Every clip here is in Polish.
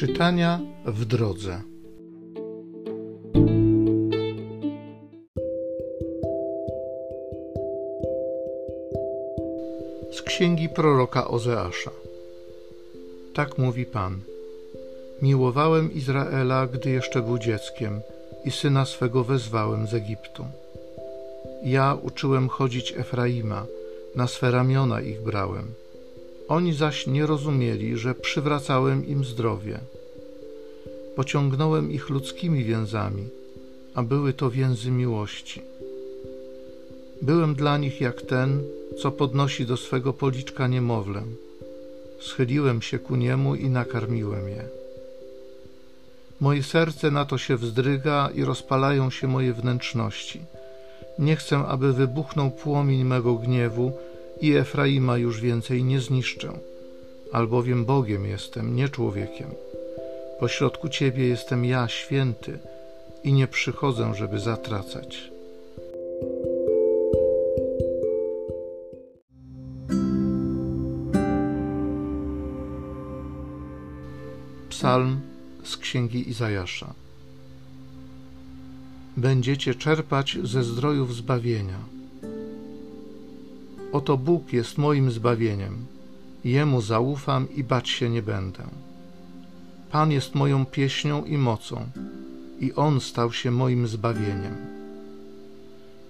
Czytania w drodze. Z księgi proroka Ozeasza. Tak mówi Pan. Miłowałem Izraela, gdy jeszcze był dzieckiem, i syna swego wezwałem z Egiptu. Ja uczyłem chodzić Efraima, na swe ramiona ich brałem oni zaś nie rozumieli, że przywracałem im zdrowie. Pociągnąłem ich ludzkimi więzami, a były to więzy miłości. Byłem dla nich jak ten, co podnosi do swego policzka niemowlę. Schyliłem się ku niemu i nakarmiłem je. Moje serce na to się wzdryga i rozpalają się moje wnętrzności. Nie chcę, aby wybuchnął płomień mego gniewu, i Efraima już więcej nie zniszczę, albowiem Bogiem jestem, nie człowiekiem. Pośrodku Ciebie jestem ja, święty, i nie przychodzę, żeby zatracać. Psalm z księgi Izajasza. Będziecie czerpać ze zdrojów zbawienia Oto Bóg jest moim zbawieniem. Jemu zaufam i bać się nie będę. Pan jest moją pieśnią i mocą, i On stał się moim zbawieniem.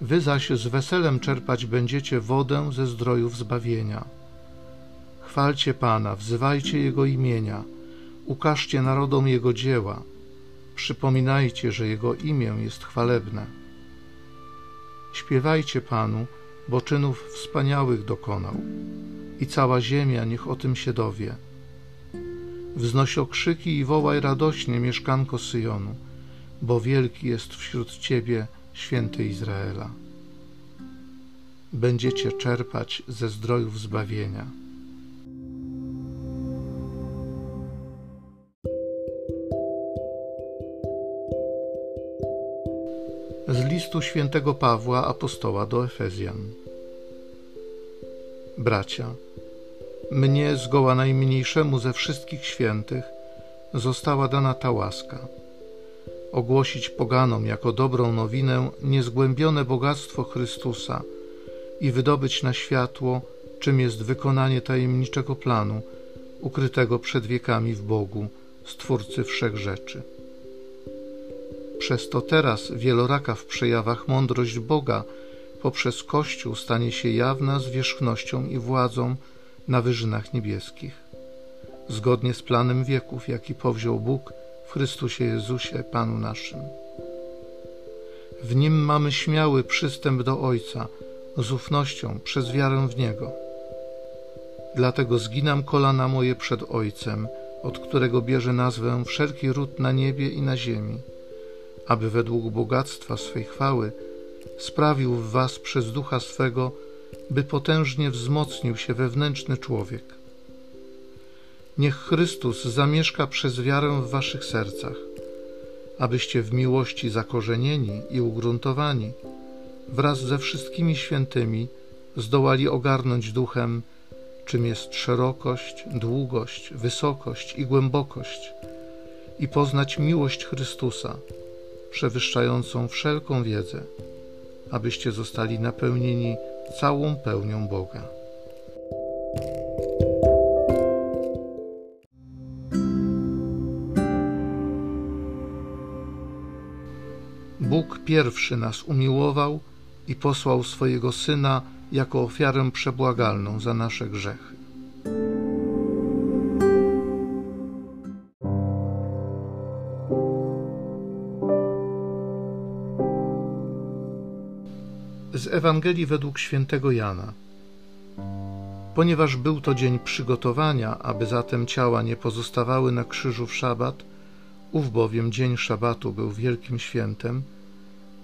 Wy zaś z weselem czerpać będziecie wodę ze zdrojów zbawienia. Chwalcie Pana, wzywajcie Jego imienia, ukażcie narodom Jego dzieła, przypominajcie, że Jego imię jest chwalebne. Śpiewajcie Panu, bo czynów wspaniałych dokonał i cała ziemia niech o tym się dowie. Wznoś okrzyki i wołaj radośnie mieszkanko Syjonu, bo wielki jest wśród Ciebie święty Izraela. Będziecie czerpać ze zdrojów zbawienia. Z listu świętego Pawła apostoła do Efezjan. Bracia, mnie zgoła najmniejszemu ze wszystkich świętych została dana ta łaska ogłosić poganom jako dobrą nowinę niezgłębione bogactwo Chrystusa i wydobyć na światło, czym jest wykonanie tajemniczego planu ukrytego przed wiekami w Bogu, Stwórcy wszech rzeczy. Przez to teraz wieloraka w przejawach mądrość Boga poprzez Kościół stanie się jawna zwierzchnością i władzą na wyżynach niebieskich. Zgodnie z planem wieków, jaki powziął Bóg w Chrystusie Jezusie, Panu naszym. W Nim mamy śmiały przystęp do Ojca z ufnością przez wiarę w Niego. Dlatego zginam kolana moje przed Ojcem, od którego bierze nazwę wszelki ród na niebie i na ziemi aby według bogactwa swej chwały sprawił w was przez ducha swego, by potężnie wzmocnił się wewnętrzny człowiek. Niech Chrystus zamieszka przez wiarę w waszych sercach, abyście w miłości zakorzenieni i ugruntowani, wraz ze wszystkimi świętymi, zdołali ogarnąć duchem, czym jest szerokość, długość, wysokość i głębokość, i poznać miłość Chrystusa przewyższającą wszelką wiedzę, abyście zostali napełnieni całą pełnią Boga. Bóg pierwszy nas umiłował i posłał swojego Syna jako ofiarę przebłagalną za nasze grzechy. Z Ewangelii według świętego Jana. Ponieważ był to dzień przygotowania, aby zatem ciała nie pozostawały na krzyżu w szabat, ów bowiem dzień szabatu był wielkim świętem,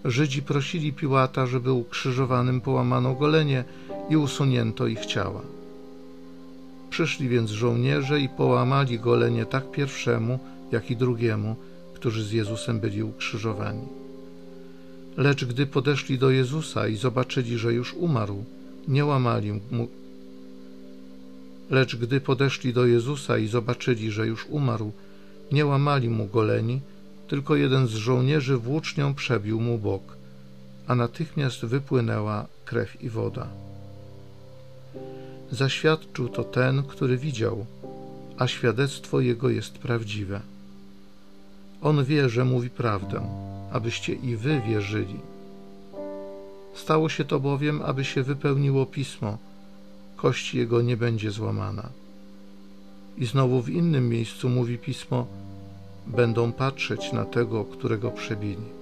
Żydzi prosili Piłata, żeby ukrzyżowanym połamano golenie i usunięto ich ciała. Przyszli więc żołnierze i połamali golenie tak pierwszemu, jak i drugiemu, którzy z Jezusem byli ukrzyżowani. Lecz gdy podeszli do Jezusa i zobaczyli, że już umarł, nie łamali mu. Lecz gdy podeszli do Jezusa i zobaczyli, że już umarł, Nie łamali mu goleni, tylko jeden z żołnierzy włócznią przebił mu bok, a natychmiast wypłynęła krew i woda. Zaświadczył to ten, który widział, a świadectwo jego jest prawdziwe. On wie, że mówi prawdę, abyście i wy wierzyli. Stało się to bowiem, aby się wypełniło pismo: kość jego nie będzie złamana. I znowu w innym miejscu mówi pismo: będą patrzeć na tego, którego przebili.